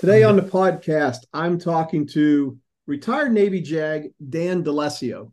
Today on the podcast, I'm talking to retired Navy JAG Dan D'Alesio.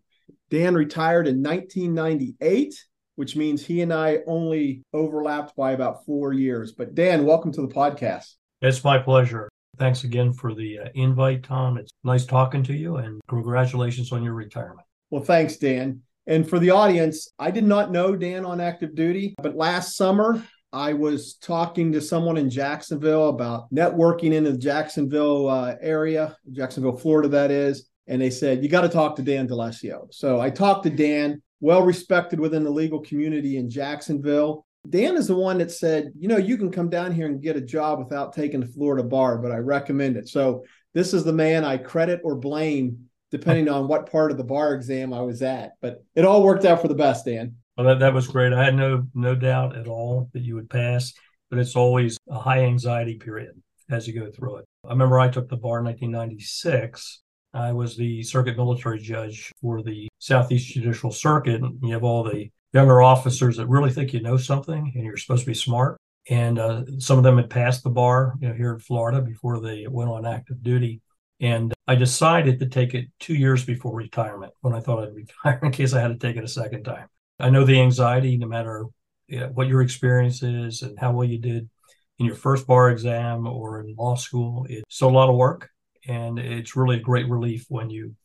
Dan retired in 1998, which means he and I only overlapped by about four years. But Dan, welcome to the podcast. It's my pleasure. Thanks again for the uh, invite, Tom. It's nice talking to you and congratulations on your retirement. Well, thanks, Dan. And for the audience, I did not know Dan on active duty, but last summer I was talking to someone in Jacksonville about networking in the Jacksonville uh, area, Jacksonville, Florida, that is. And they said, you got to talk to Dan D'Alesio. So I talked to Dan, well respected within the legal community in Jacksonville. Dan is the one that said, you know, you can come down here and get a job without taking the Florida bar, but I recommend it. So this is the man I credit or blame depending on what part of the bar exam I was at. But it all worked out for the best, Dan. Well, that, that was great. I had no no doubt at all that you would pass, but it's always a high anxiety period as you go through it. I remember I took the bar in 1996. I was the circuit military judge for the Southeast Judicial Circuit. And you have all the younger officers that really think you know something and you're supposed to be smart. And uh, some of them had passed the bar, you know, here in Florida before they went on active duty. And I decided to take it two years before retirement when I thought I'd retire in case I had to take it a second time. I know the anxiety, no matter you know, what your experience is and how well you did in your first bar exam or in law school. It's a lot of work, and it's really a great relief when you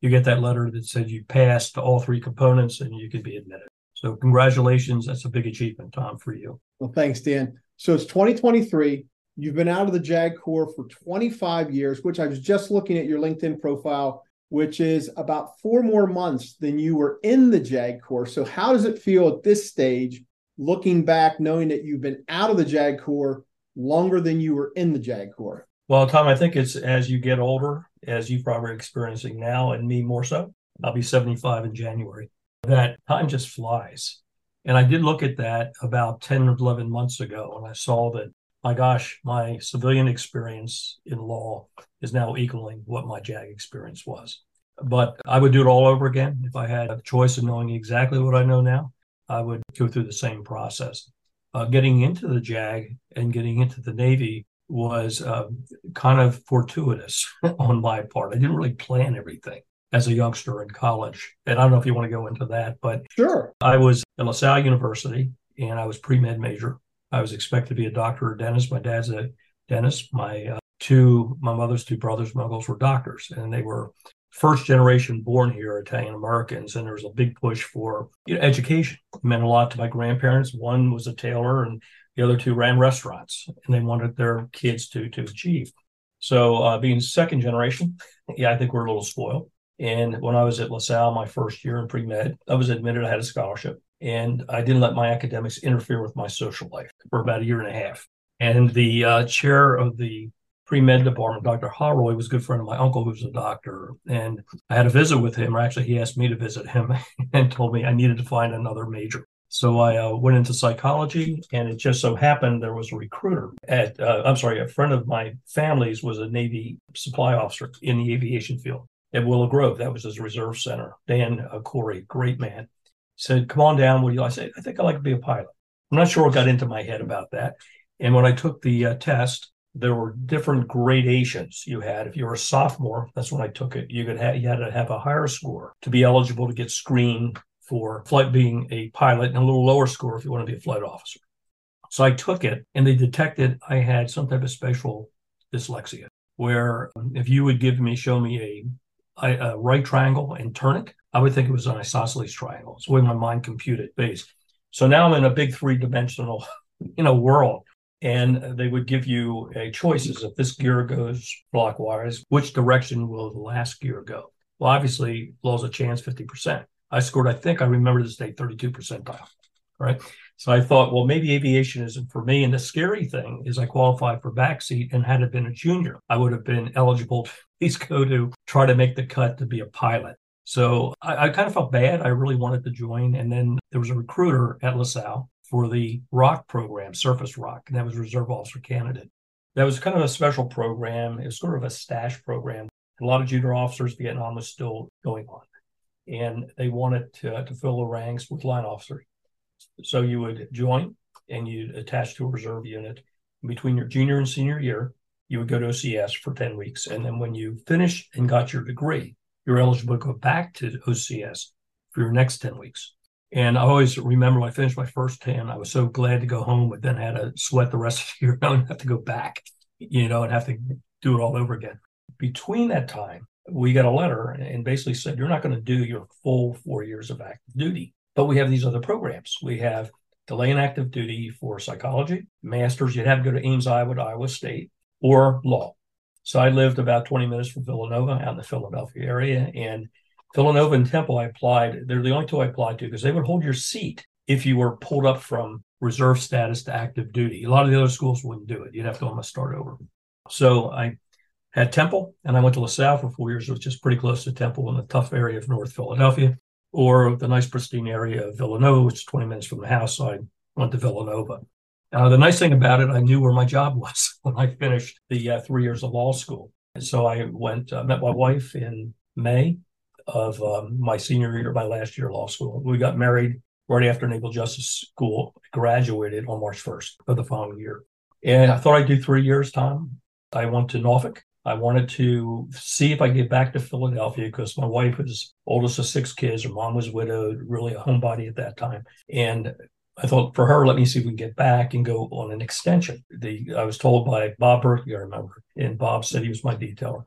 you get that letter that said you passed all three components and you can be admitted. So congratulations, that's a big achievement, Tom, for you. Well, thanks, Dan. So it's 2023. You've been out of the JAG Corps for 25 years, which I was just looking at your LinkedIn profile which is about four more months than you were in the JAG Corps. So, how does it feel at this stage, looking back, knowing that you've been out of the JAG Corps longer than you were in the JAG Corps? Well, Tom, I think it's as you get older, as you probably experiencing now, and me more so. I'll be 75 in January. That time just flies. And I did look at that about 10 or 11 months ago, and I saw that, my gosh, my civilian experience in law is now equaling what my JAG experience was. But I would do it all over again if I had a choice of knowing exactly what I know now. I would go through the same process. Uh, getting into the JAG and getting into the Navy was uh, kind of fortuitous on my part. I didn't really plan everything as a youngster in college. And I don't know if you want to go into that, but sure. I was at LaSalle University and I was pre med major. I was expected to be a doctor or dentist. My dad's a dentist. My uh, two, my mother's two brothers, my uncles were doctors, and they were first generation born here Italian Americans, and there was a big push for you know, education. It meant a lot to my grandparents. One was a tailor, and the other two ran restaurants, and they wanted their kids to to achieve. So, uh, being second generation, yeah, I think we're a little spoiled. And when I was at LaSalle, my first year in pre med, I was admitted I had a scholarship, and I didn't let my academics interfere with my social life for about a year and a half. And the uh, chair of the pre med department, Dr. Holroy, was a good friend of my uncle, who's a doctor. And I had a visit with him, or actually, he asked me to visit him and told me I needed to find another major. So I uh, went into psychology, and it just so happened there was a recruiter at, uh, I'm sorry, a friend of my family's was a Navy supply officer in the aviation field at Willow Grove. That was his reserve center. Dan uh, Corey, great man, said, Come on down. Would you? I said, I think I'd like to be a pilot. I'm not sure what got into my head about that. And when I took the uh, test, there were different gradations you had. If you were a sophomore, that's when I took it. You could have you had to have a higher score to be eligible to get screened for flight being a pilot, and a little lower score if you want to be a flight officer. So I took it, and they detected I had some type of special dyslexia, where if you would give me, show me a, a right triangle and turn it, I would think it was an isosceles triangle. It's the way my mind computed base. So now I'm in a big three dimensional, you know, world and they would give you a choices if this gear goes clockwise which direction will the last gear go well obviously low's a chance 50% i scored i think i remember this day 32 percentile right So I thought, well, maybe aviation isn't for me. And the scary thing is I qualified for backseat and had it been a junior, I would have been eligible to at least go to try to make the cut to be a pilot. So I, I kind of felt bad. I really wanted to join. And then there was a recruiter at LaSalle for the ROC program, Surface ROC, and that was Reserve Officer Candidate. That was kind of a special program. It was sort of a stash program. A lot of junior officers, Vietnam was still going on. And they wanted to, to fill the ranks with line officers. So you would join and you'd attach to a reserve unit. Between your junior and senior year, you would go to OCS for 10 weeks. And then when you finished and got your degree, you're eligible to go back to OCS for your next 10 weeks. And I always remember when I finished my first 10, I was so glad to go home, but then I had to sweat the rest of the year and have to go back, you know, and have to do it all over again. Between that time, we got a letter and basically said, you're not going to do your full four years of active duty. But we have these other programs. We have delay in active duty for psychology, masters. You'd have to go to Ames, Iowa, to Iowa State, or law. So I lived about 20 minutes from Villanova out in the Philadelphia area. And Villanova and Temple, I applied. They're the only two I applied to because they would hold your seat if you were pulled up from reserve status to active duty. A lot of the other schools wouldn't do it. You'd have to almost start over. So I had Temple and I went to LaSalle for four years, which is pretty close to Temple in the tough area of North Philadelphia, or the nice pristine area of Villanova, which is 20 minutes from the house. So I went to Villanova. Uh, the nice thing about it, I knew where my job was when I finished the uh, three years of law school. And so I went, uh, met my wife in May of um, my senior year, my last year of law school. We got married right after Naval Justice School, graduated on March 1st of the following year. And I thought I'd do three years, Tom. I went to Norfolk. I wanted to see if I get back to Philadelphia because my wife was oldest of six kids. Her mom was widowed, really a homebody at that time. And I thought for her, let me see if we can get back and go on an extension. The I was told by Bob Berkey, I remember, and Bob said he was my detailer.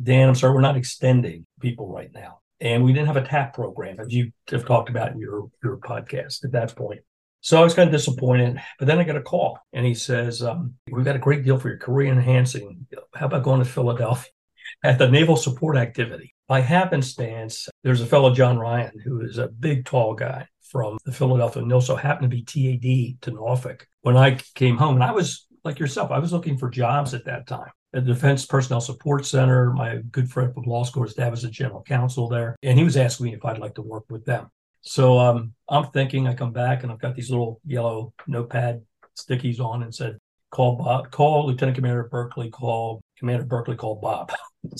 Dan, I'm sorry, we're not extending people right now. And we didn't have a TAP program, as you have talked about in your, your podcast at that point. So I was kind of disappointed. But then I got a call and he says, um, We've got a great deal for your career enhancing. How about going to Philadelphia at the Naval Support Activity? By happenstance, there's a fellow, John Ryan, who is a big, tall guy from the Philadelphia Mill, so happened to be TAD to Norfolk. When I came home, and I was like yourself, I was looking for jobs at that time At the Defense Personnel Support Center. My good friend from law school, his dad was a general counsel there, and he was asking me if I'd like to work with them. So um, I'm thinking, I come back and I've got these little yellow notepad stickies on and said, call Bob, call Lieutenant Commander Berkeley, call Commander Berkeley, call Bob.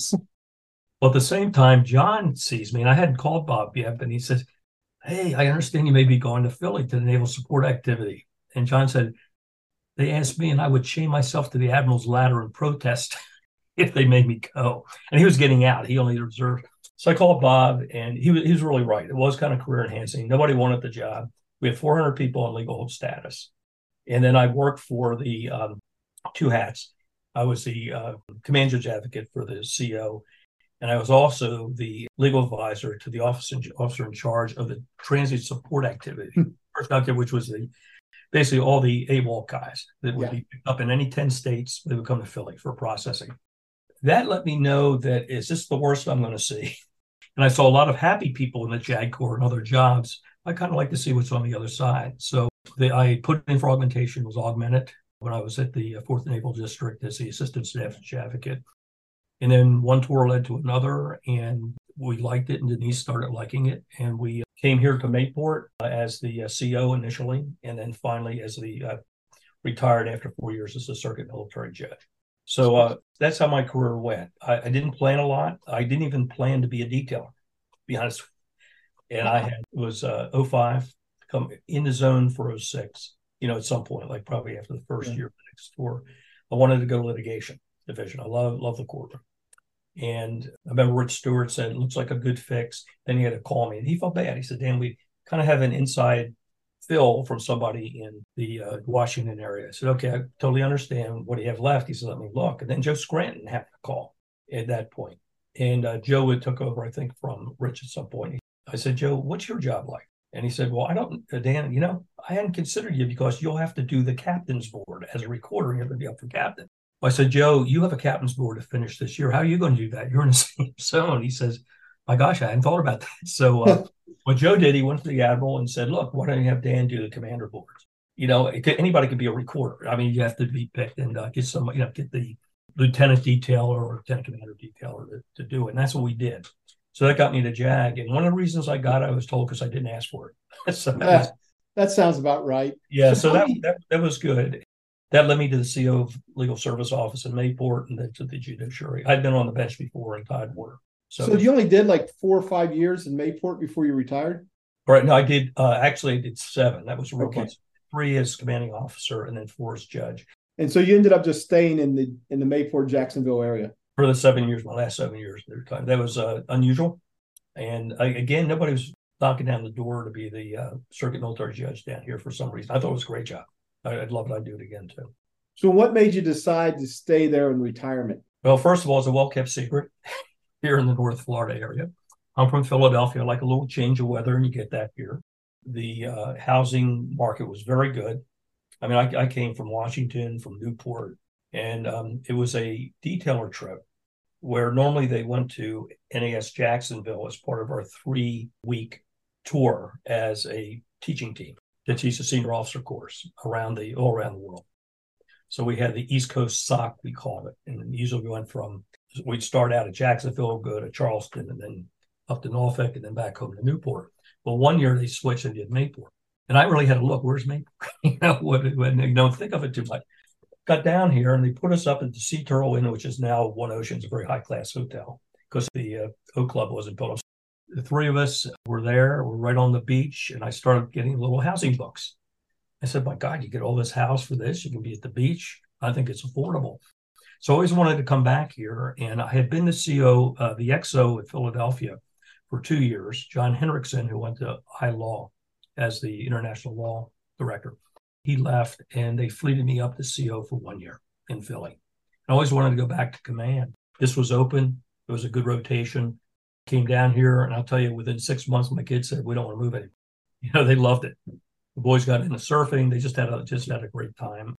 well, at the same time, John sees me, and I hadn't called Bob yet, and he says, Hey, I understand you may be going to Philly to the Naval Support Activity. And John said, they asked me, and I would chain myself to the admiral's ladder and protest if they made me go. And he was getting out; he only reserved. So I called Bob, and he was he was really right. It was kind of career enhancing. Nobody wanted the job. We had 400 people on legal hold status, and then I worked for the um, two hats. I was the uh, command judge advocate for the CO, and I was also the legal advisor to the officer officer in charge of the transit support activity, hmm. which was the basically all the AWOL guys that would yeah. be picked up in any 10 states, they would come to Philly for processing. That let me know that is this the worst I'm going to see? And I saw a lot of happy people in the JAG Corps and other jobs. I kind of like to see what's on the other side. So the, I put in for augmentation, was augmented when I was at the 4th uh, Naval District as the assistant staff advocate. And then one tour led to another, and we liked it, and Denise started liking it. And we came here to Mayport uh, as the uh, CO initially, and then finally as the uh, retired after four years as a circuit military judge. So uh, that's how my career went. I, I, didn't plan a lot. I didn't even plan to be a detailer, to be honest. And I had it was uh, 05 come in the zone for 06. You know, at some point, like probably after the first yeah. year of the next tour, I wanted to go to litigation division. I love love the courtroom. And I remember Rich Stewart said, it looks like a good fix. Then he had to call me and he felt bad. He said, Dan, we kind of have an inside fill from somebody in the uh, Washington area. I said, okay, I totally understand. What do you have left? He said, let me look. And then Joe Scranton had to call at that point. And uh, Joe had took over, I think, from Rich at some point. I said, Joe, what's your job like? And he said, well, I don't, uh, Dan, you know, I hadn't considered you because you'll have to do the captain's board as a recorder. You have to be up for captain. I said, Joe, you have a captain's board to finish this year. How are you going to do that? You're in the same zone. He says, My gosh, I hadn't thought about that. So, uh, what Joe did, he went to the admiral and said, Look, why don't you have Dan do the commander boards? you know, anybody can be a recorder. I mean, you have to be picked and uh, get some, you know, get the lieutenant detailer or lieutenant commander detailer to, to do it. And that's what we did. So that got me to JAG. And one of the reasons I got it, I was told because I didn't ask for it. so that, was, that, sounds about right. Yeah. So, so that, that, that was good. That led me to the CO of Legal Service Office in Mayport and then to the judiciary. I'd been on the bench before in Tidewater. So, so you only did like four or five years in Mayport before you retired? Right. No, I did. Uh, actually, I did seven. That was okay. Three as commanding officer and then four as judge. And so you ended up just staying in the in the Mayport Jacksonville area for the seven years, my last seven years. Time. That was uh, unusual, and I, again, nobody was knocking down the door to be the uh, circuit military judge down here for some reason. I thought it was a great job. I, would love it. I'd do it again too. So, what made you decide to stay there in retirement? Well, first of all, it's a well kept secret here in the North Florida area. I'm from Philadelphia. I like a little change of weather, and you get that here. The uh, housing market was very good. I mean, I, I came from Washington, from Newport, and um, it was a detailer trip where normally they went to NAS Jacksonville as part of our three week tour as a teaching team to teach the senior officer course around the all around the world. So we had the East Coast SOC, we called it. And usually we went from, we'd start out at Jacksonville, go to Charleston, and then up to Norfolk, and then back home to Newport. Well, one year they switched and did Mayport. And I really had to look, where's Mayport? you know, what, don't think of it too much. Got down here and they put us up at the Sea Turtle Inn, which is now One Ocean's a very high class hotel because the uh, Oak Club wasn't built. The three of us were there, we're right on the beach, and I started getting little housing books. I said, My God, you get all this house for this. You can be at the beach. I think it's affordable. So I always wanted to come back here. And I had been the CO, uh, the EXO at Philadelphia for two years, John Henriksen, who went to high law as the international law director. He left and they fleeted me up to CO for one year in Philly. I always wanted to go back to command. This was open. It was a good rotation. Came down here, and I'll tell you, within six months, my kids said, We don't want to move anymore. You know, they loved it. The boys got into surfing. They just had a just had a great time.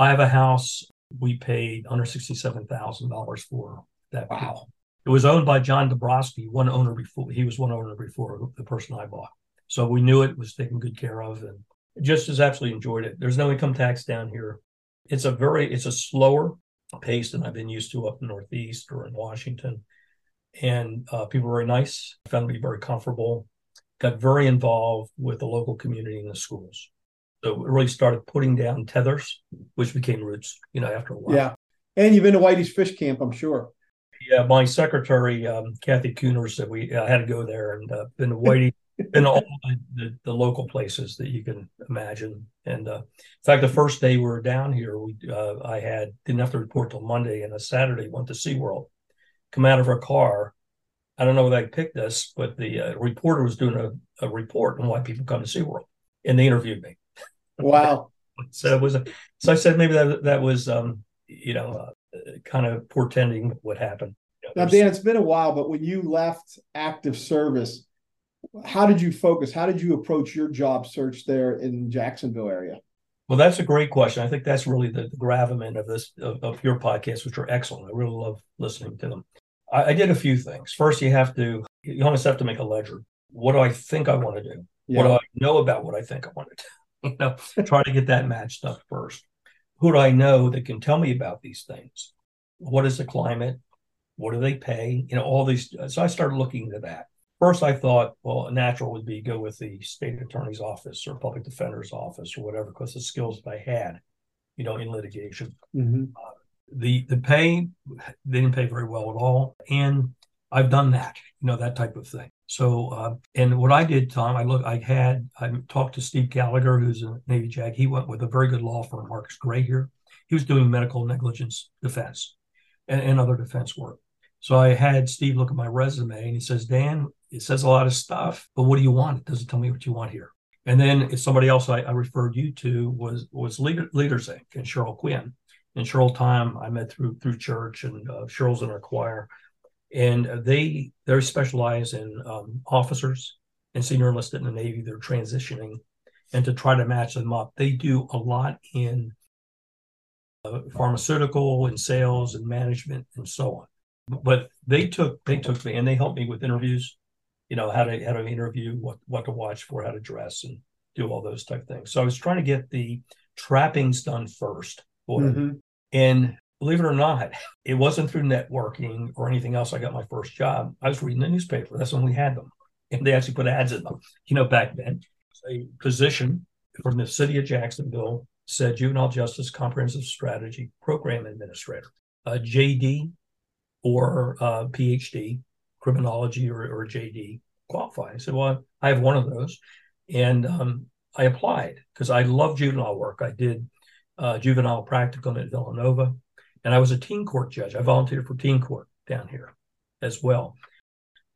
I have a house we paid under sixty-seven thousand dollars for that. Wow. It was owned by John Dabrowski, one owner before he was one owner before the person I bought. So we knew it was taken good care of and just as absolutely enjoyed it. There's no income tax down here. It's a very it's a slower pace than I've been used to up in the Northeast or in Washington. And uh, people were very nice. I found to be very comfortable got very involved with the local community and the schools. So it really started putting down tethers, which became roots, you know, after a while. Yeah. And you've been to Whitey's Fish Camp, I'm sure. Yeah, my secretary, um, Kathy Cooner, said we I had to go there and uh, been to Whitey, been all the, the, the, local places that you can imagine. And uh, in fact, the first day we were down here, we uh, I had didn't have to report till Monday, and a Saturday went to SeaWorld. Come out of our car, I don't know where they picked this, but the uh, reporter was doing a, a report on why people come to SeaWorld, and they interviewed me. Wow. so it was a, so I said maybe that that was um, you know uh, kind of portending what happened. You know, now, Dan, it's been a while, but when you left active service, how did you focus? How did you approach your job search there in Jacksonville area? Well, that's a great question. I think that's really the, the gravamen of this of, of your podcast, which are excellent. I really love listening to them. I, I, did a few things. First, you have to you almost have to make a ledger. What do I think I want to do? Yeah. What do I know about what I think I want to do? You know, try to get that matched up first. Who do I know that can tell me about these things? What is the climate? What do they pay? You know, all these. So I started looking into that. First, I thought, well, a natural would be go with the state attorney's office or public defender's office or whatever, because the skills that I had, you know, in litigation. Mm-hmm. Uh, the the pay they didn't pay very well at all. And i've done that you know that type of thing. So uh, and what i did tom i look i had i talked to steve gallagher who's a navy jag he went with a very good law firm Marks Gray here. He was doing medical negligence defense and, and other defense work. So i had steve look at my resume and he says dan it says a lot of stuff but what do you want? It doesn't tell me what you want here. And then somebody else I, I referred you to was was Leader, Leaders Inc. and Cheryl Quinn and Cheryl Time I met through through church, and uh, Cheryl's in our choir, and they they specialize in um, officers and senior enlisted in the Navy. They're transitioning, and to try to match them up, they do a lot in uh, pharmaceutical and sales and management and so on. But they took they took me and they helped me with interviews, you know how to how to interview, what what to watch for, how to dress, and do all those type things. So I was trying to get the trappings done first. Mm-hmm. And believe it or not, it wasn't through networking or anything else. I got my first job. I was reading the newspaper. That's when we had them. And they actually put ads in them. You know, back then, a position from the city of Jacksonville said Juvenile Justice Comprehensive Strategy Program Administrator, a JD or a PhD, criminology or, or JD qualify. I said, well, I have one of those. And um, I applied because I love juvenile work. I did uh, juvenile practicum at Villanova, and I was a teen court judge. I volunteered for teen court down here as well.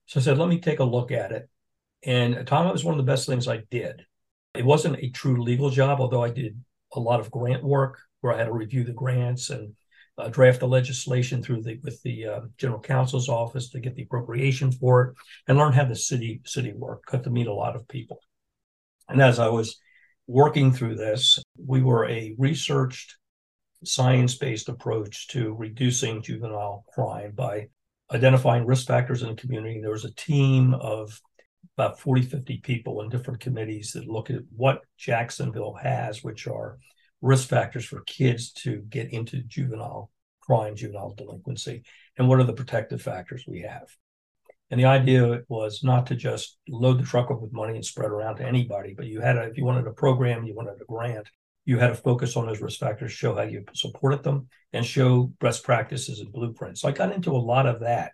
So I said, let me take a look at it. And Tom, it was one of the best things I did. It wasn't a true legal job, although I did a lot of grant work where I had to review the grants and uh, draft the legislation through the with the uh, general counsel's office to get the appropriation for it and learn how the city city work. Got to meet a lot of people. And as I was working through this, we were a researched, science based approach to reducing juvenile crime by identifying risk factors in the community. There was a team of about 40, 50 people in different committees that look at what Jacksonville has, which are risk factors for kids to get into juvenile crime, juvenile delinquency, and what are the protective factors we have. And the idea was not to just load the truck up with money and spread around to anybody, but you had a, if you wanted a program, you wanted a grant, you had to focus on those risk factors, show how you supported them, and show best practices and blueprints. So I got into a lot of that.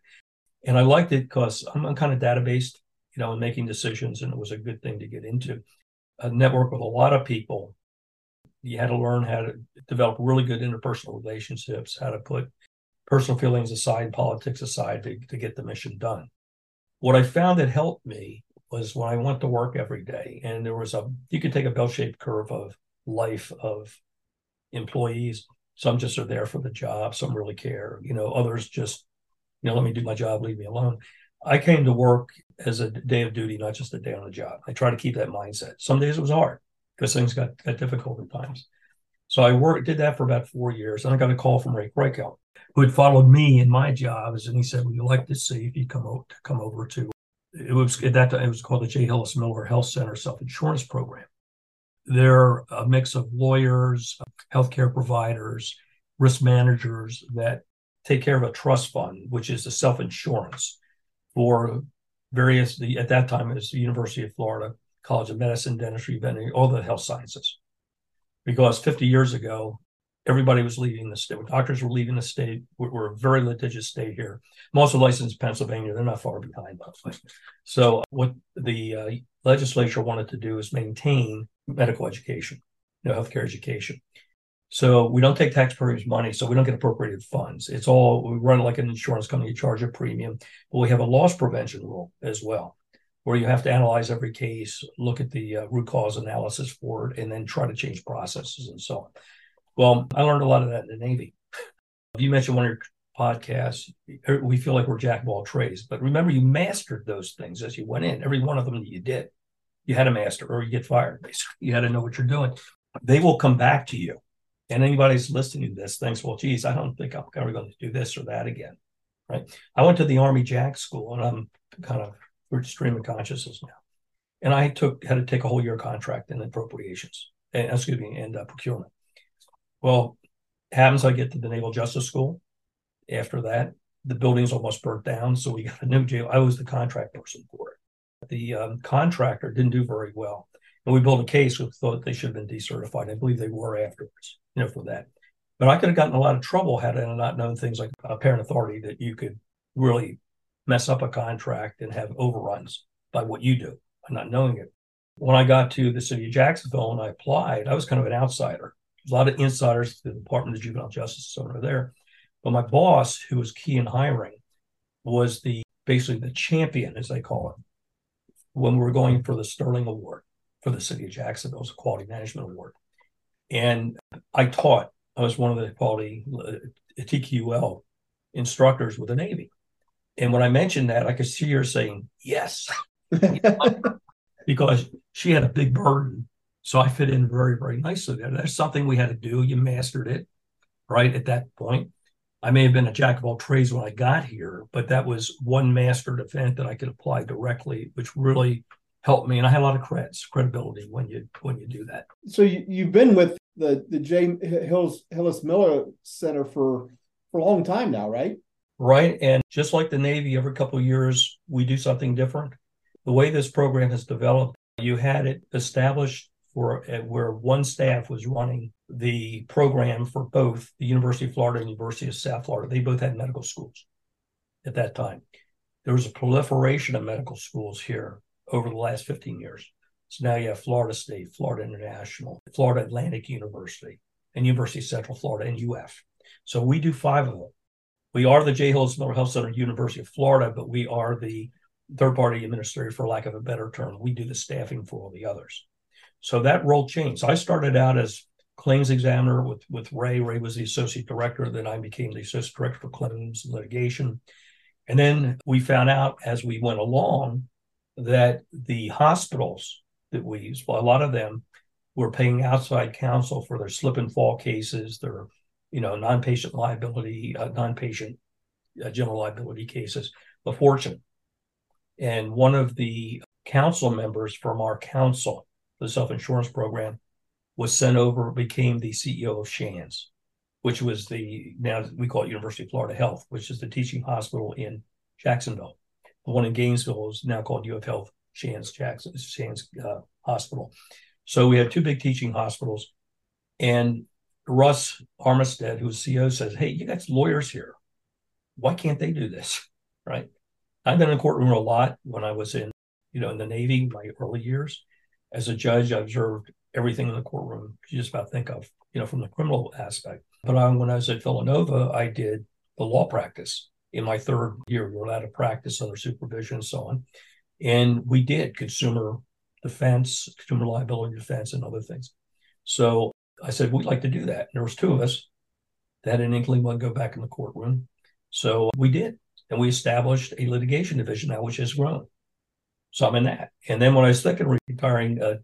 And I liked it because I'm kind of database, you know, and making decisions, and it was a good thing to get into. A network with a lot of people. You had to learn how to develop really good interpersonal relationships, how to put personal feelings aside, politics aside to, to get the mission done what I found that helped me was when I went to work every day, and there was a you could take a bell-shaped curve of life of employees. Some just are there for the job, some really care. You know, others just, you know, let me do my job, leave me alone. I came to work as a day of duty, not just a day on the job. I try to keep that mindset. Some days it was hard because things got, got difficult at times. So I worked, did that for about four years. And I got a call from Ray Reichelt, who had followed me in my jobs, and he said, "Would you like to see if you come over to come over to?" It was at that time it was called the J. Hillis Miller Health Center Self Insurance Program. They're a mix of lawyers, healthcare providers, risk managers that take care of a trust fund, which is a self insurance for various. The at that time it was the University of Florida College of Medicine, Dentistry, Veterinary, all the health sciences because 50 years ago, everybody was leaving the state. Doctors were leaving the state. We're, we're, a very litigious state here. I'm also licensed in Pennsylvania. They're not far behind, by. So, what the uh, legislature wanted to do is maintain medical education, you know, healthcare education. So we don't take taxpayers' money, so we don't get appropriated funds. It's all we run like an insurance company, you charge a premium, but we have a loss prevention rule as well where you have to analyze every case, look at the uh, root cause analysis for it, and then try to change processes and so on. Well, I learned a lot of that in the Navy. You mentioned one of your podcasts, er, we feel like we're jack of all trades, but remember, you mastered those things as you went in. Every one of them that you did, you had to master, or you get fired. Basically, you had to know what you're doing. They will come back to you, and anybody's listening to this thinks, "Well, geez, I don't think I'm ever going to do this or that again." Right? I went to the Army JAG school, and I'm kind of we're stream of consciousness now. And I took had to take a whole year contract in appropriations, and, excuse me, and uh, procurement. Well, happens I get to the Naval Justice School. After that, the building's almost burnt down, so we got a new jail. I was the contract person for it. The um, contractor didn't do very well, and we built a case. We thought they should have been decertified. I believe they were afterwards, you know, for that. But I could have gotten a lot of trouble had I not known things like apparent authority that you could really mess up a contract and have overruns by what you do by not knowing it. When I got to the city of Jacksonville and I applied, I was kind of an outsider. A lot of insiders to the Department of Juvenile Justice over there. But my boss, who was key in hiring, was the basically the champion, as they call it, when we were going for the Sterling Award for the city of Jacksonville, it was a quality management award. And I taught, I was one of the quality uh, TQL instructors with the Navy. And when I mentioned that, I could see her saying, yes, because she had a big burden. So I fit in very, very nicely there. That's something we had to do. You mastered it right at that point. I may have been a jack of all trades when I got here, but that was one mastered event that I could apply directly, which really helped me, and I had a lot of creds, credibility when you when you do that. So you, have been with the the J Hills Hillis Miller Center for for a long time now, right? Right, and just like the Navy, every couple of years we do something different. The way this program has developed, you had it established for uh, where one staff was running the program for both the University of Florida and University of South Florida. They both had medical schools at that time. There was a proliferation of medical schools here over the last 15 years. So now you have Florida State, Florida International, Florida Atlantic University, and University of Central Florida, and UF. So we do five of them. We are the J. Hillis Miller Health Center, University of Florida, but we are the third party administrator, for lack of a better term. We do the staffing for all the others. So that role changed. So I started out as claims examiner with, with Ray. Ray was the associate director. Then I became the associate director for claims litigation. And then we found out as we went along that the hospitals that we use, well, a lot of them were paying outside counsel for their slip and fall cases, their you know non-patient liability, uh, non-patient uh, general liability cases, a fortune. And one of the council members from our council, the self-insurance program, was sent over, became the CEO of Shands, which was the now we call it University of Florida Health, which is the teaching hospital in Jacksonville. The one in Gainesville is now called UF Health Shands Jackson Shands uh, Hospital. So we have two big teaching hospitals, and Russ Armistead, who's CEO, says, "Hey, you got lawyers here. Why can't they do this?" Right? I've been in the courtroom a lot when I was in, you know, in the Navy, my early years. As a judge, I observed everything in the courtroom you just about think of, you know, from the criminal aspect. But I, when I was at Villanova, I did the law practice. In my third year, we were allowed to practice under supervision and so on. And we did consumer defense, consumer liability defense, and other things. So I said, we'd like to do that. And there was two of us that an inkling to go back in the courtroom. So we did. And we established a litigation division now, which has grown. So I'm in that. And then when I was thinking of retiring, uh,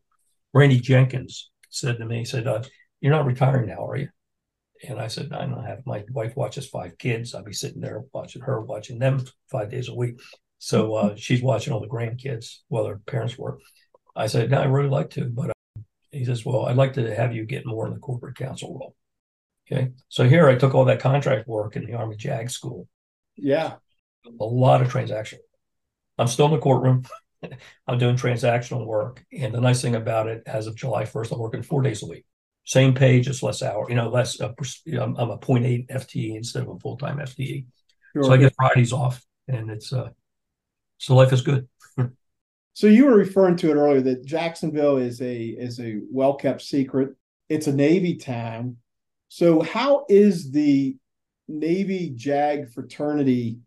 Randy Jenkins said to me, he said, uh, you're not retiring now, are you? And I said, I don't have my wife watches five kids. I'll be sitting there watching her, watching them five days a week. So uh, she's watching all the grandkids while their parents work. I said, no, I really like to, but uh, he says, well, I'd like to have you get more in the corporate counsel role. Okay. So here I took all that contract work in the Army JAG school. Yeah. A lot of transaction. I'm still in the courtroom. I'm doing transactional work. And the nice thing about it, as of July 1st, I'm working four days a week. Same pay, just less hour, you know, less, uh, I'm, I'm a 0.8 FTE instead of a full time FTE. Sure. So I get Fridays off and it's, uh, so life is good. so you were referring to it earlier that Jacksonville is a is a well kept secret. It's a Navy town. So how is the Navy JAG fraternity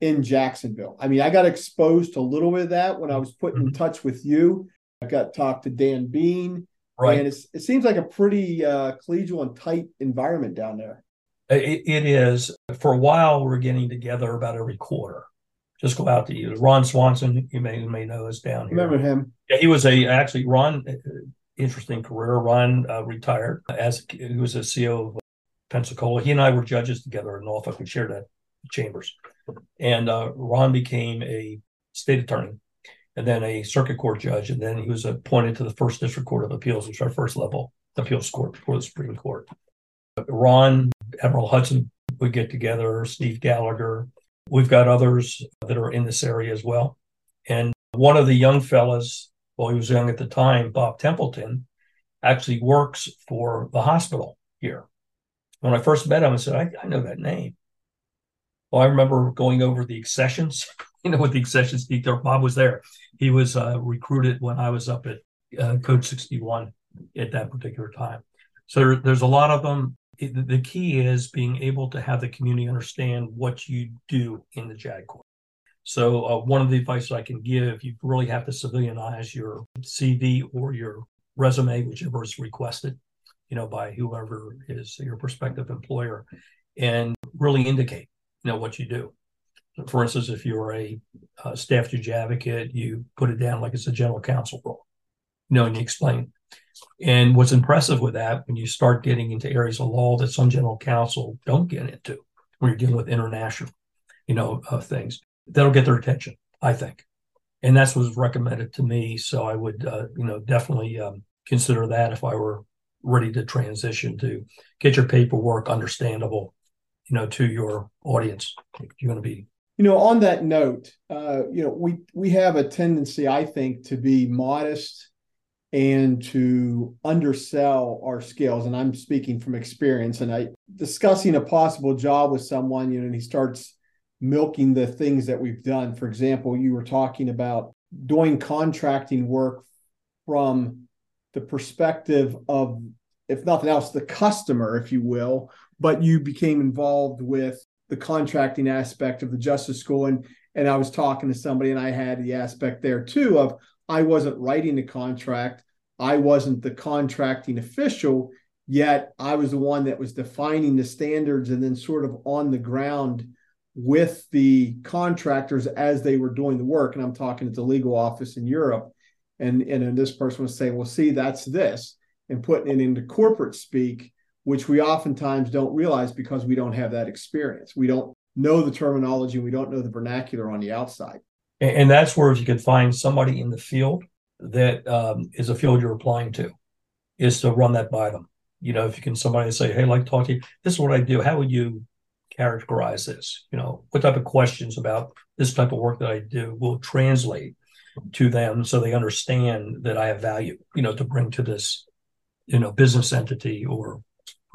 in Jacksonville? I mean, I got exposed to a little bit of that when I was put in mm-hmm. touch with you. I got talked to Dan Bean. Right. And it seems like a pretty uh, collegial and tight environment down there. It, it is. For a while, we're getting together about every quarter just go out to you. Ron Swanson, you may you may know, is down here. Remember him? Yeah, he was a actually Ron. Uh, interesting career. Ron uh, retired as he was a CEO of Pensacola. He and I were judges together in Norfolk. We shared that chambers, and uh, Ron became a state attorney, and then a circuit court judge, and then he was appointed to the First District Court of Appeals, which is our first level appeals court before the Supreme Court. Ron, Admiral Hudson would get together, Steve Gallagher, We've got others that are in this area as well. And one of the young fellas, well, he was young at the time, Bob Templeton, actually works for the hospital here. When I first met him, I said, I, I know that name. Well, I remember going over the accessions, you know, with the accessions detail. Bob was there. He was uh, recruited when I was up at uh, Code 61 at that particular time. So there, there's a lot of them it, the key is being able to have the community understand what you do in the JAG Corps. So uh, one of the advice I can give, you really have to civilianize your CV or your resume, whichever is requested, you know, by whoever is your prospective employer, and really indicate, know, what you do. For instance, if you're a, a staff judge advocate, you put it down like it's a general counsel role, you know, and you explain and what's impressive with that, when you start getting into areas of law that some general counsel don't get into, when you're dealing with international, you know, uh, things, that'll get their attention, I think. and that's what was recommended to me. So I would, uh, you know, definitely um, consider that if I were ready to transition to get your paperwork understandable, you know, to your audience. You're going to be. You know, on that note, uh, you know, we we have a tendency, I think, to be modest and to undersell our skills. And I'm speaking from experience. And I discussing a possible job with someone, you know, and he starts milking the things that we've done. For example, you were talking about doing contracting work from the perspective of, if nothing else, the customer, if you will, but you became involved with the contracting aspect of the justice school. And and I was talking to somebody and I had the aspect there too of I wasn't writing the contract. I wasn't the contracting official, yet I was the one that was defining the standards and then sort of on the ground with the contractors as they were doing the work. And I'm talking at the legal office in Europe. And, and this person was saying, well, see, that's this, and putting it into corporate speak, which we oftentimes don't realize because we don't have that experience. We don't know the terminology, we don't know the vernacular on the outside. And that's where if you could find somebody in the field that um, is a field you're applying to, is to run that by them. You know, if you can somebody say, "Hey, I'd like to talk to you. This is what I do. How would you characterize this? You know, what type of questions about this type of work that I do will translate to them so they understand that I have value, you know, to bring to this, you know, business entity or,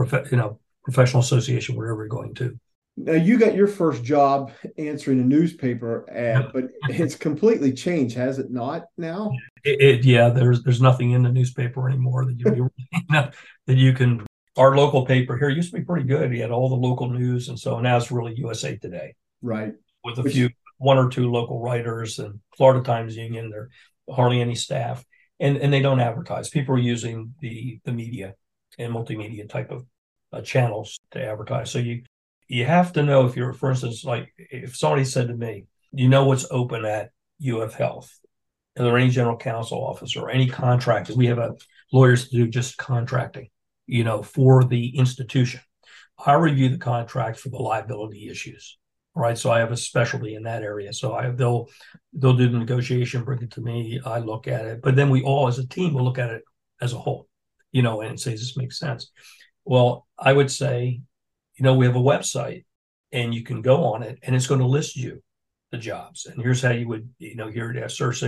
prof- you know, professional association, wherever you're going to. Now you got your first job answering a newspaper ad, but it's completely changed, has it not? Now, it, it, yeah, there's there's nothing in the newspaper anymore that you, that you can our local paper here used to be pretty good. He had all the local news, and so now it's really USA Today, right? With a Which, few, one or two local writers and Florida Times Union. There hardly any staff, and and they don't advertise. People are using the the media and multimedia type of uh, channels to advertise. So you you have to know if you're, for instance, like if somebody said to me, you know what's open at UF Health. Are there any general counsel office or any contractors? We have a lawyers to do just contracting you know, for the institution. I review the contract for the liability issues. Right. So I have a specialty in that area. So I they'll they'll do the negotiation, bring it to me, I look at it. But then we all as a team will look at it as a whole, you know, and say, this make sense? Well, I would say, you know, we have a website and you can go on it and it's going to list you the jobs. And here's how you would, you know, here it has search.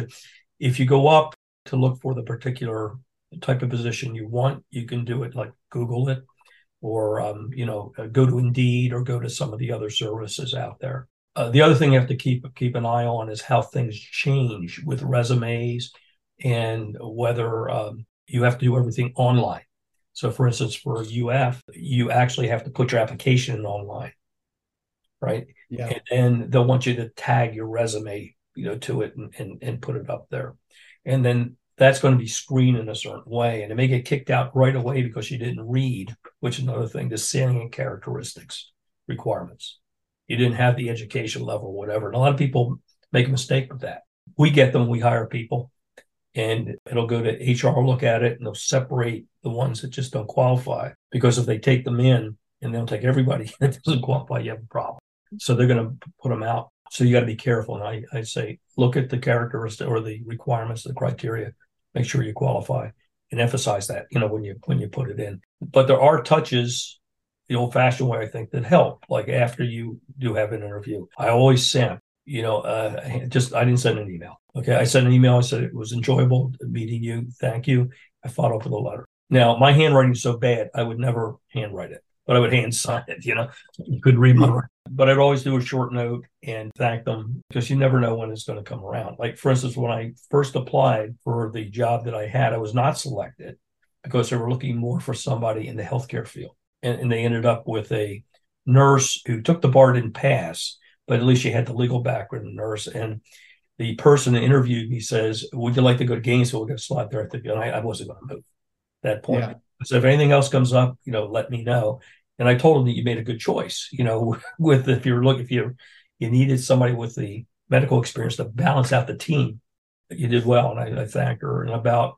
If you go up to look for the particular type of position you want, you can do it like Google it or, um, you know, uh, go to Indeed or go to some of the other services out there. Uh, the other thing you have to keep keep an eye on is how things change with resumes and whether um, you have to do everything online. So, for instance, for a UF, you actually have to put your application online, right? Yeah. And then they'll want you to tag your resume, you know, to it and, and, and put it up there. And then that's going to be screened in a certain way. And it may get kicked out right away because you didn't read, which is another thing, the salient characteristics requirements. You didn't have the education level, whatever. And a lot of people make a mistake with that. We get them, we hire people, and it'll go to HR, look at it, and they'll separate the ones that just don't qualify. Because if they take them in and they'll take everybody that doesn't qualify, you have a problem. So they're going to put them out. So you got to be careful. And I, I say, look at the characteristic or the requirements, the criteria, make sure you qualify and emphasize that, you know, when you when you put it in. But there are touches the old fashioned way, I think, that help. Like after you do have an interview, I always send, you know, uh, just I didn't send an email. Okay. I sent an email. I said it was enjoyable meeting you. Thank you. I followed up with a letter. Now, my handwriting is so bad, I would never handwrite it but I would hand sign it, you know. You could read my. But I'd always do a short note and thank them because you never know when it's going to come around. Like, for instance, when I first applied for the job that I had, I was not selected because they were looking more for somebody in the healthcare field. And, and they ended up with a nurse who took the bar, didn't pass, but at least she had the legal background, nurse. And the person that interviewed me says, Would you like to go to Gainesville? We'll get a slot there. And I, I wasn't going to move that point. Yeah. So if anything else comes up, you know, let me know. And I told him that you made a good choice, you know, with if you're looking, if you you needed somebody with the medical experience to balance out the team, you did well. And I, I thanked her. And about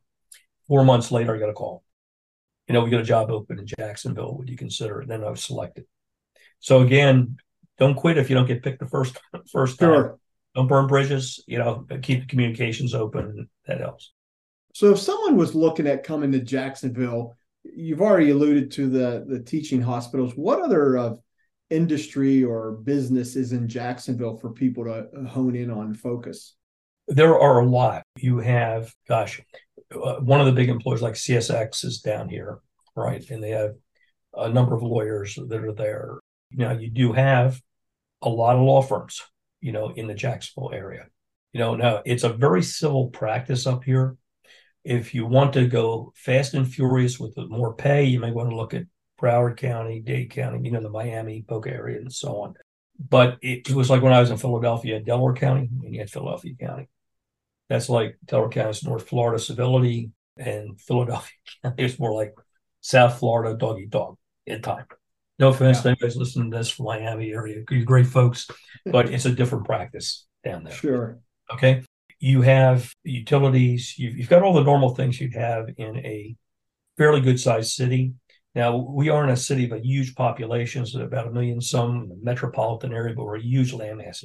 four months later, I got a call. You know, we got a job open in Jacksonville. Would you consider it? And then I was selected. So again, don't quit if you don't get picked the first first time. Sure. don't burn bridges. You know, keep the communications open. That helps. So if someone was looking at coming to Jacksonville, you've already alluded to the the teaching hospitals. What other of uh, industry or business is in Jacksonville for people to hone in on focus? There are a lot. You have, gosh, uh, one of the big employers like CSX is down here, right? And they have a number of lawyers that are there. Now, you do have a lot of law firms, you know, in the Jacksonville area. You know, now it's a very civil practice up here. If you want to go fast and furious with more pay, you may want to look at Broward County, Dade County, you know, the Miami, Boca area, and so on. But it, was like when I was in Philadelphia, Delaware County, and you had Philadelphia County. That's like Delaware County's North Florida civility, and Philadelphia County is more like South Florida doggy dog in time. No offense yeah. to anybody's listening to this from Miami area. You're great folks, but it's a different practice down there. Sure. Okay. You have utilities. You've, you've got all the normal things you'd have in a fairly good sized city. Now, we are in a city of a huge population, so about a million some in the metropolitan area, but we're a huge landmass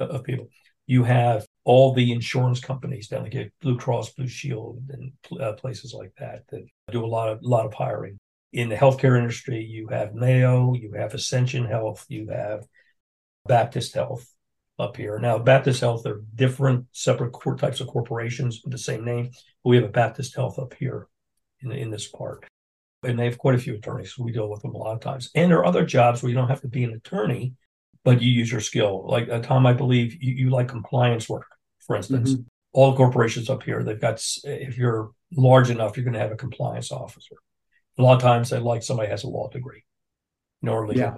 of people. You have all the insurance companies down there, Blue Cross, Blue Shield, and uh, places like that that do a lot of lot of hiring. In the healthcare industry, you have Mayo, you have Ascension Health, you have Baptist Health up here. Now, Baptist Health are different, separate types of corporations with the same name. But we have a Baptist Health up here in, in this part and they have quite a few attorneys. So we deal with them a lot of times. And there are other jobs where you don't have to be an attorney, but you use your skill. Like uh, Tom, I believe you, you like compliance work, for instance. Mm-hmm. All the corporations up here, they've got, if you're large enough, you're going to have a compliance officer. A lot of times they like somebody has a law degree in order to yeah.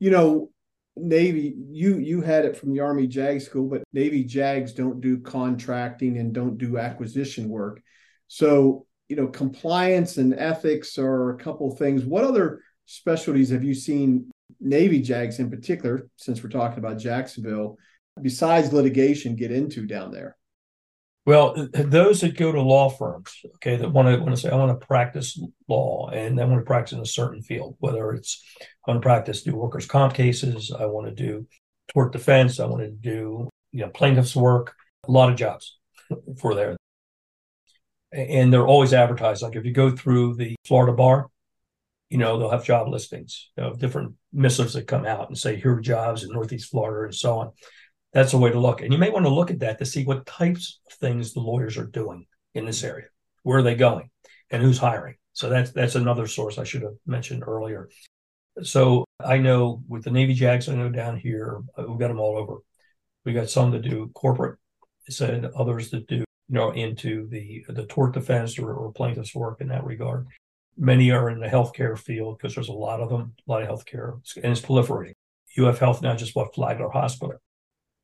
You know, Navy, you you had it from the Army JAG school, but Navy JAGs don't do contracting and don't do acquisition work. So you know, compliance and ethics are a couple things. What other specialties have you seen Navy JAGs in particular, since we're talking about Jacksonville, besides litigation, get into down there? Well, those that go to law firms, okay, that want to want to say, I want to practice law and I want to practice in a certain field, whether it's I want to practice do workers' comp cases, I want to do tort defense, I want to do you know plaintiffs work, a lot of jobs for there and they're always advertised. Like if you go through the Florida bar, you know, they'll have job listings of different missives that come out and say, here are jobs in Northeast Florida and so on. That's a way to look. And you may want to look at that to see what types of things the lawyers are doing in this area. Where are they going and who's hiring? So that's that's another source I should have mentioned earlier. So I know with the Navy JAGs, I know down here, uh, we've got them all over. We got some that do corporate, said others that do you know, into the the tort defense or, or plaintiff's work in that regard. Many are in the healthcare field because there's a lot of them, a lot of healthcare, and it's proliferating. UF Health now just bought Flagler Hospital,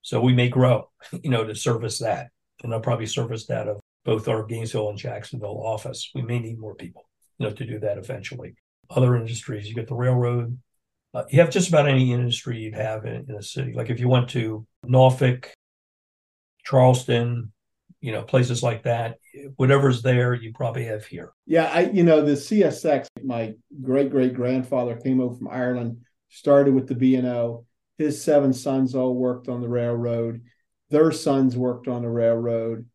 so we may grow, you know, to service that, and I'll probably service that of both our Gainesville and Jacksonville office. We may need more people, you know, to do that eventually. Other industries, you get the railroad. Uh, you have just about any industry you'd have in, in a city. Like if you went to Norfolk, Charleston, you know, places like that. Whatever's there, you probably have here. Yeah, I you know the CSX. My great great grandfather came over from Ireland, started with the B and O. His seven sons all worked on the railroad. Their sons worked on the railroad,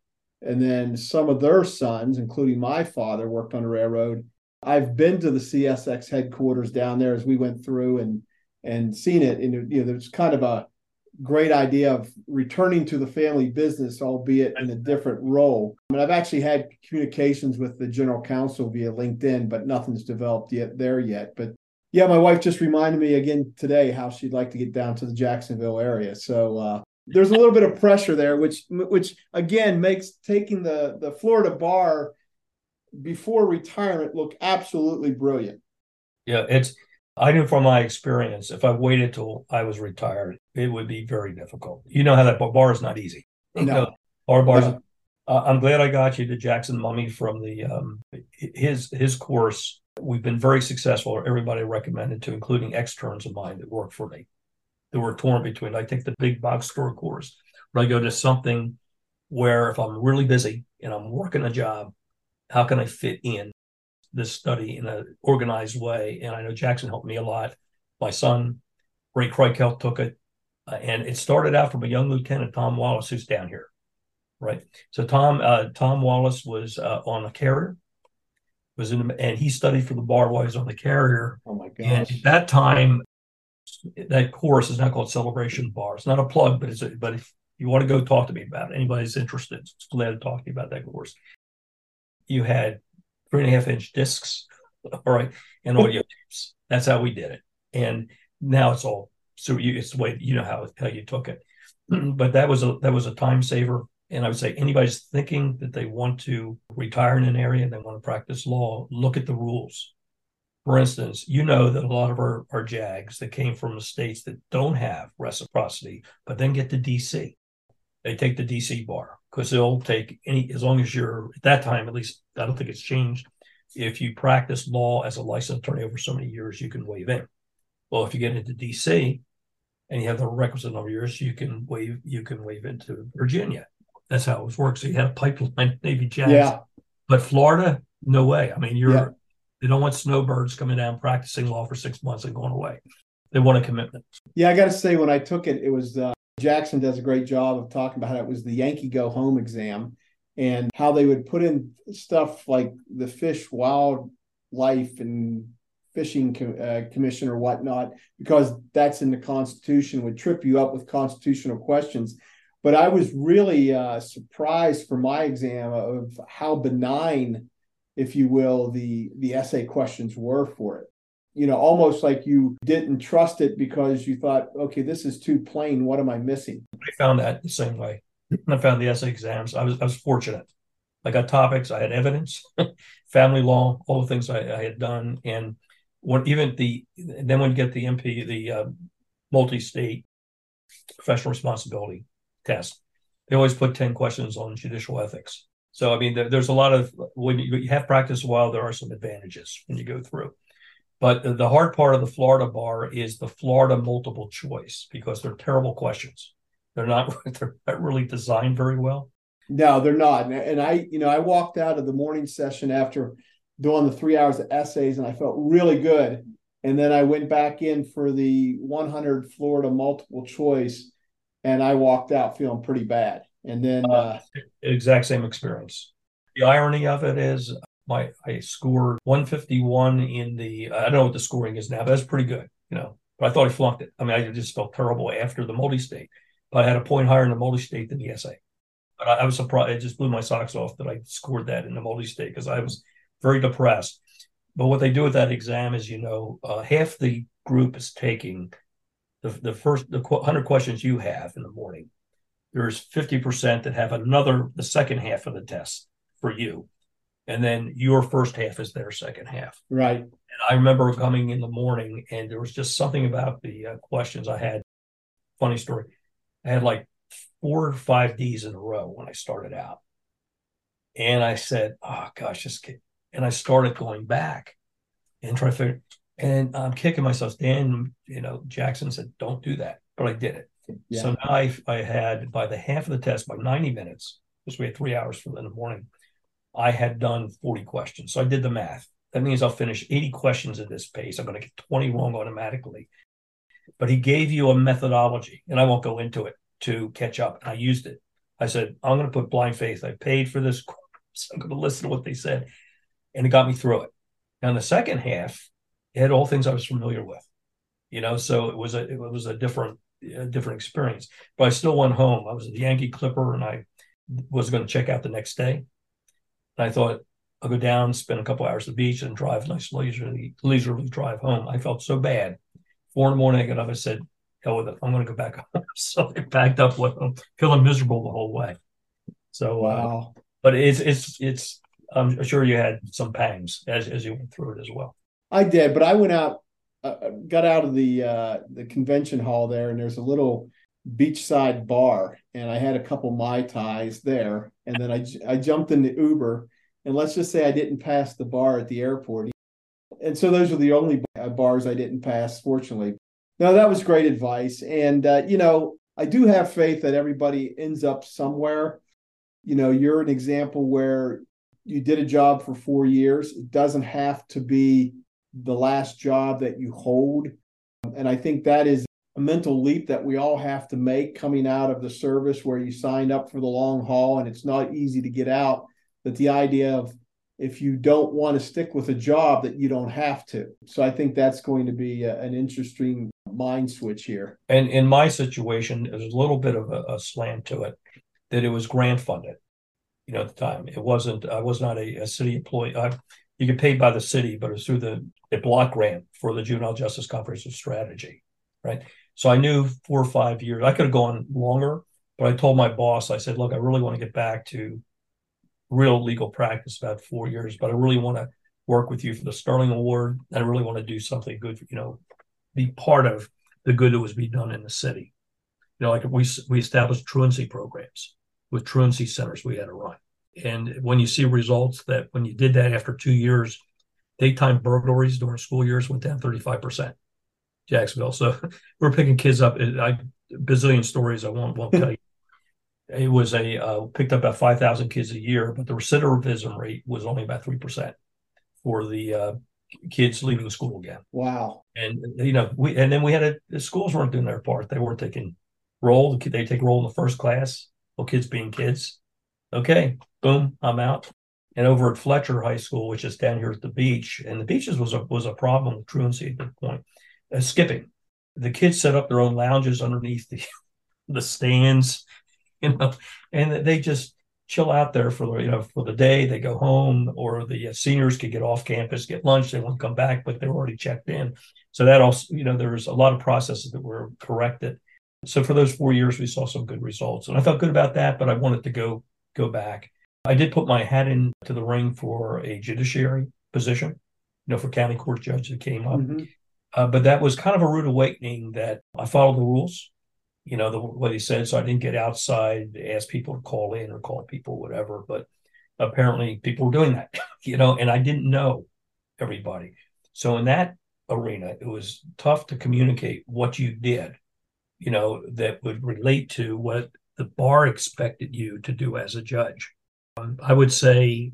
and then some of their sons, including my father, worked on the railroad. I've been to the CSX headquarters down there as we went through and and seen it. And you know, there's kind of a great idea of returning to the family business, albeit in a different role. I mean, I've actually had communications with the general counsel via LinkedIn, but nothing's developed yet there yet. But yeah, my wife just reminded me again today how she'd like to get down to the Jacksonville area. So uh, there's a little bit of pressure there, which which again makes taking the the Florida bar before retirement look absolutely brilliant. Yeah, it's I knew from my experience, if I waited till I was retired, it would be very difficult. You know how that bar is not easy. No. You know, bar bars. No. Uh, I'm glad I got you to Jackson Mummy from the um, his his course. We've been very successful. Everybody recommended to, including externs of mine that work for me, that were torn between. I take the big box store course, but I go to something where if I'm really busy and I'm working a job, how can I fit in this study in an organized way. And I know Jackson helped me a lot. My son, Ray Kreikelt, took it. Uh, and it started out from a young lieutenant, Tom Wallace, who's down here. Right. So Tom uh, Tom Wallace was uh, on a carrier, was in, and he studied for the bar while he was on the carrier. Oh my gosh! And at that time, that course is now called Celebration Bar. It's not a plug, but it's a, but if you want to go talk to me about it, anybody's interested, glad to talk to you about that course. You had three and a half inch discs, all right, and audio tapes. That's how we did it. And now it's all so you, it's the way you know how how you took it. but that was a that was a time saver. And I would say anybody's thinking that they want to retire in an area and they want to practice law, look at the rules. For instance, you know that a lot of our, our JAGs that came from the states that don't have reciprocity, but then get to DC, they take the DC bar because they'll take any, as long as you're at that time, at least, I don't think it's changed. If you practice law as a licensed attorney over so many years, you can waive in. Well, if you get into DC and you have the requisite number of years, you can waive, you can waive into Virginia. That's how it works. So you had a pipeline, Navy JAGs. Yeah. But Florida, no way. I mean, you're Yeah. they don't want snowbirds coming down practicing law for six months and going away. They want a commitment. Yeah, I got to say, when I took it, it was uh, Jackson does a great job of talking about how it was the Yankee Go Home exam and how they would put in stuff like the fish wildlife and fishing co- uh, commission or whatnot because that's in the Constitution would trip you up with constitutional questions. But I was really uh, surprised for my exam of how benign, if you will, the the essay questions were for it you know, almost like you didn't trust it because you thought, okay, this is too plain. What am I missing? I found that the same way. I found the essay exams. I was I was fortunate. I got topics. I had evidence, family law, all the things I, I had done, and when even the then when you get the MP, the uh, multi-state professional responsibility test, they always put ten questions on judicial ethics. So I mean, there, there's a lot of when you, you have practice a while, there are some advantages when you go through. But the, the hard part of the Florida bar is the Florida multiple choice because they're terrible questions. They're not they're not really designed very well. No, they're not. And, and I, you know, I walked out of the morning session after doing the three hours of essays and I felt really good. And then I went back in for the 100 Florida multiple choice and I walked out feeling pretty bad. And then, uh, exact same experience. The irony of it is my I scored 151 in the I don't know what the scoring is now, but that's pretty good, you know. But I thought I flunked it. I mean, I just felt terrible after the multi-state, but I had a point higher in the multi-state than the essay. But I, I was surprised. It just blew my socks off that I scored that in the multi-state because I was very depressed. But what they do with that exam is, you know, uh, half the group is taking the the first the 100 questions you have in the morning. There's 50% that have another the second half of the test for you and then your first half is their second half. right. And I remember coming in the morning, and there was just something about the uh, questions I had. Funny story, I had like four or five D's in a row when I started out, and I said, "Oh gosh, this kid," and I started going back and trying to figure. And I'm kicking myself. Dan, you know, Jackson said, "Don't do that," but I did it. Yeah. So now I, I had by the half of the test, by 90 minutes, because we had three hours for in the morning, I had done 40 questions. So I did the math. That means I'll finish 80 questions at this pace. I'm going to get 20 wrong automatically. But he gave you a methodology, and I won't go into it to catch up. And I used it. I said, I'm going to put blind faith. I paid for this course. I'm going to listen to what they said. And it got me through it. Now, in the second half, it had all things I was familiar with, you know, so it was a, it was a different, a different experience. But I still went home. I was a Yankee Clipper and I was going to check out the next day. And I thought, I'll go down, spend a couple hours at the beach, and drive nice leisurely, leisurely drive home. I felt so bad. Four in the morning, I got up. I said, "Hell with it! I'm going to go back home." so I packed up with them, feeling miserable the whole way. So, uh, but it's it's it's. I'm sure you had some pangs as as you went through it as well. I did, but I went out, uh, got out of the uh, the convention hall there, and there's a little beachside bar, and I had a couple mai tais there, and then I I jumped in the Uber, and let's just say I didn't pass the bar at the airport, and so those are the only bars I didn't pass, fortunately. No, that was great advice, and uh, you know I do have faith that everybody ends up somewhere. You know, you're an example where you did a job for four years. It doesn't have to be the last job that you hold. And I think that is a mental leap that we all have to make coming out of the service where you signed up for the long haul and it's not easy to get out. But the idea of if you don't want to stick with a job that you don't have to. So I think that's going to be a, an interesting mind switch here. And in my situation, there's a little bit of a, a, slant to it that it was grant funded. You know, at the time, it wasn't. I was not a, a city employee. I, you get paid by the city, but it was through the a block grant for the Juvenile Justice Comprehensive Strategy, right? So I knew four or five years. I could have gone longer, but I told my boss, I said, look, I really want to get back to real legal practice about four years, but I really want to work with you for the Sterling Award. I really want to do something good, you know, be part of the good that was being done in the city. You know, like we we established truancy programs with truancy centers we had to run. And when you see results that when you did that after two years, daytime burglaries during school years went down 35%. Jacksonville. So we're picking kids up. I bazillion stories I won't won't tell you it was a uh, picked up about 5,000 kids a year, but the recidivism rate was only about 3% for the uh, kids leaving school again. Wow. And, you know, we, and then we had a, the schools weren't doing their part. They weren't taking roll. They take roll in the first class. Well, kids being kids. Okay, boom, I'm out. And over at Fletcher High School, which is down here at the beach, and the beaches was a was a problem with truancy at that point. Uh, skipping, the kids set up their own lounges underneath the the stands you know, and they just chill out there for the you know for the day. They go home, or the uh, seniors could get off campus, get lunch. They won't come back, but they're already checked in. So that also, you know, there's a lot of processes that were corrected. So for those four years, we saw some good results, and I felt good about that. But I wanted to go go back. I did put my hat into the ring for a judiciary position, you know, for county court judge that came up. Mm-hmm. Uh, but that was kind of a rude awakening that I followed the rules you know, the, what he said. So I didn't get outside, ask people to call in or call people, whatever. But apparently people were doing that, you know, and I didn't know everybody. So in that arena, it was tough to communicate what you did, you know, that would relate to what the bar expected you to do as a judge. I would say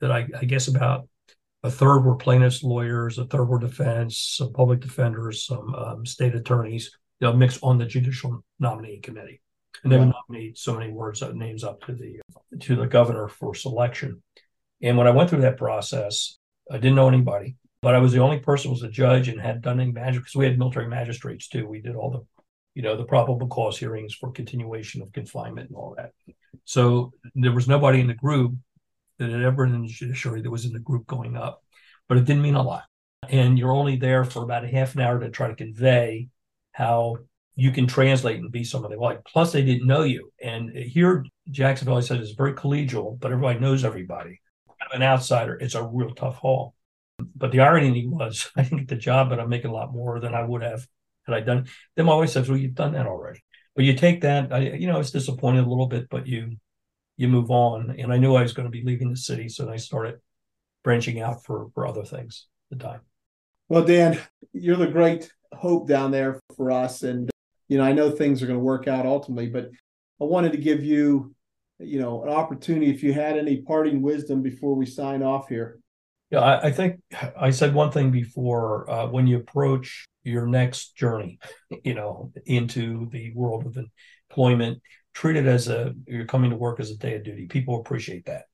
that I, I guess about a third were plaintiffs' lawyers, a third were defense, some public defenders, some um, state attorneys, they'll mix on the judicial nominating committee, and they would nominate so many words uh, names up to the to the governor for selection. And when I went through that process, I didn't know anybody, but I was the only person who was a judge and had done any magic because we had military magistrates too. We did all the, you know, the probable cause hearings for continuation of confinement and all that. So there was nobody in the group that had ever been in the judiciary that was in the group going up, but it didn't mean a lot. And you're only there for about a half an hour to try to convey how you can translate and be somebody like. Plus, they didn't know you. And here, Jacksonville, I said, is very collegial, but everybody knows everybody. I'm an outsider. It's a real tough haul. But the irony was, I didn't get the job, but I'm making a lot more than I would have had I done. Then my wife says, "Well, you've done that already." But you take that. I, you know, it's disappointed a little bit, but you you move on. And I knew I was going to be leaving the city, so I started branching out for for other things at the time. Well, Dan, you're the great hope down there for us. And, you know, I know things are going to work out ultimately, but I wanted to give you, you know, an opportunity if you had any parting wisdom before we sign off here. Yeah, I, I think I said one thing before uh, when you approach your next journey, you know, into the world of employment, treat it as a you're coming to work as a day of duty. People appreciate that.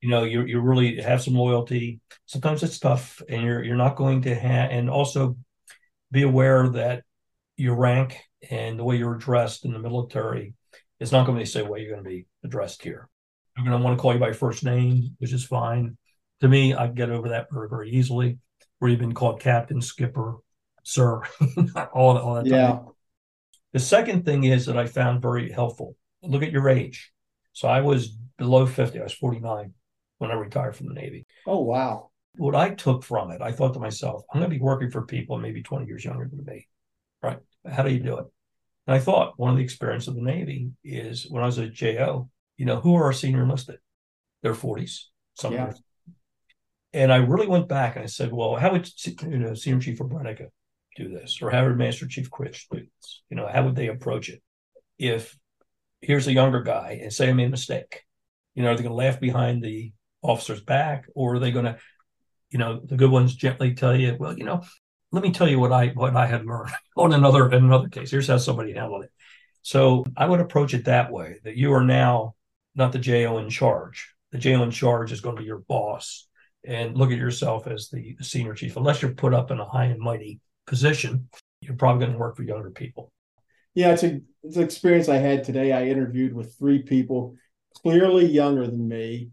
You know, you you really have some loyalty. Sometimes it's tough, and you're you're not going to have, and also be aware that your rank and the way you're addressed in the military is not going to be the same way you're going to be addressed here. They're going to want to call you by first name, which is fine. To me, I get over that very, very easily. You've been called captain, skipper, sir, all, all that. Yeah. The second thing is that I found very helpful. Look at your age. So I was below 50. I was 49 when I retired from the Navy. Oh, wow what I took from it, I thought to myself, I'm going to be working for people maybe 20 years younger than me, right? How do you do it? And I thought one of the experience of the Navy is when I was at JO, you know, who are our senior enlisted? They're 40s, some yeah. And I really went back and I said, well, how would you know Senior Chief Abrenica do this, or how would Master Chief Critch do this? You know, how would they approach it? If here's a younger guy and say I made a mistake, you know, are they going to laugh behind the officer's back, or are they going to you know, the good ones gently tell you, well, you know, let me tell you what I what I had learned on another in another case. Here's how somebody handled it. So I would approach it that way: that you are now not the JO in charge. The JO in charge is going to be your boss, and look at yourself as the, senior chief. Unless you're put up in a high and mighty position, you're probably going to work for younger people. Yeah, it's a it's an experience I had today. I interviewed with three people, clearly younger than me.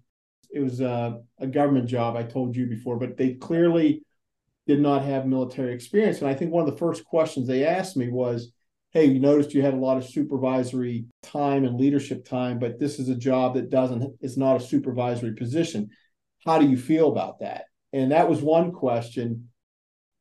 It was a, a government job. I told you before, but they clearly did not have military experience. And I think one of the first questions they asked me was, Hey, you noticed you had a lot of supervisory time and leadership time, but this is a job that doesn't, it's not a supervisory position. How do you feel about that? And that was one question.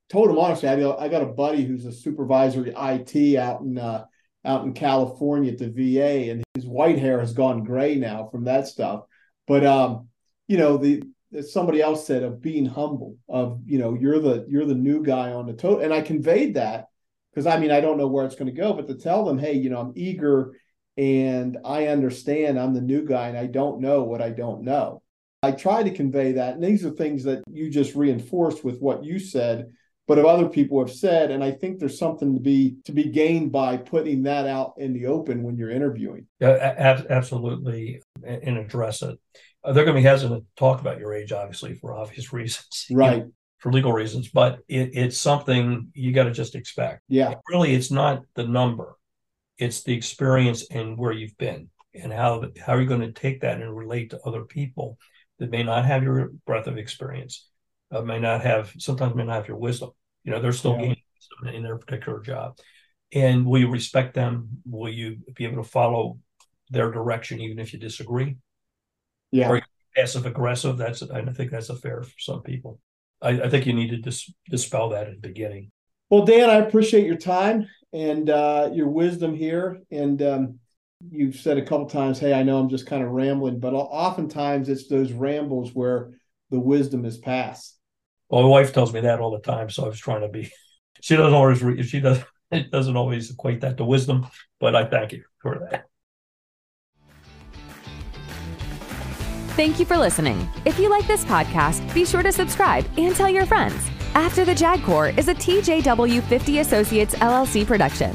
Told him honestly, I got, a buddy who's a supervisory IT out in uh, out in California at the VA, and his white hair has gone gray now from that stuff. But um, you know, the somebody else said of being humble of you know you're the you're the new guy on the tote and i conveyed that because i mean i don't know where it's going to go but to tell them hey you know i'm eager and i understand i'm the new guy and i don't know what i don't know i try to convey that and these are things that you just reinforced with what you said but of other people have said and i think there's something to be to be gained by putting that out in the open when you're interviewing. Yeah absolutely and address it. Uh, they're going to be hesitant to talk about your age, obviously, for obvious reasons, right? You know, for legal reasons, but it, it's something you got to just expect. Yeah, really, it's not the number; it's the experience and where you've been, and how how are you going to take that and relate to other people that may not have your breadth of experience, uh, may not have sometimes may not have your wisdom. You know, they're still yeah. gaining wisdom in their particular job, and will you respect them? Will you be able to follow their direction even if you disagree? Yeah. Or passive aggressive. That's I think that's a fair for some people. I, I think you need to dis- dispel that at the beginning. Well, Dan, I appreciate your time and uh, your wisdom here. And um, you've said a couple times, "Hey, I know I'm just kind of rambling," but oftentimes it's those rambles where the wisdom is passed. Well, my wife tells me that all the time, so I was trying to be. She doesn't always. Re- she does. It doesn't always equate that to wisdom, but I thank you for that. Thank you for listening. If you like this podcast, be sure to subscribe and tell your friends. After the JAG Corps is a TJW 50 Associates LLC production.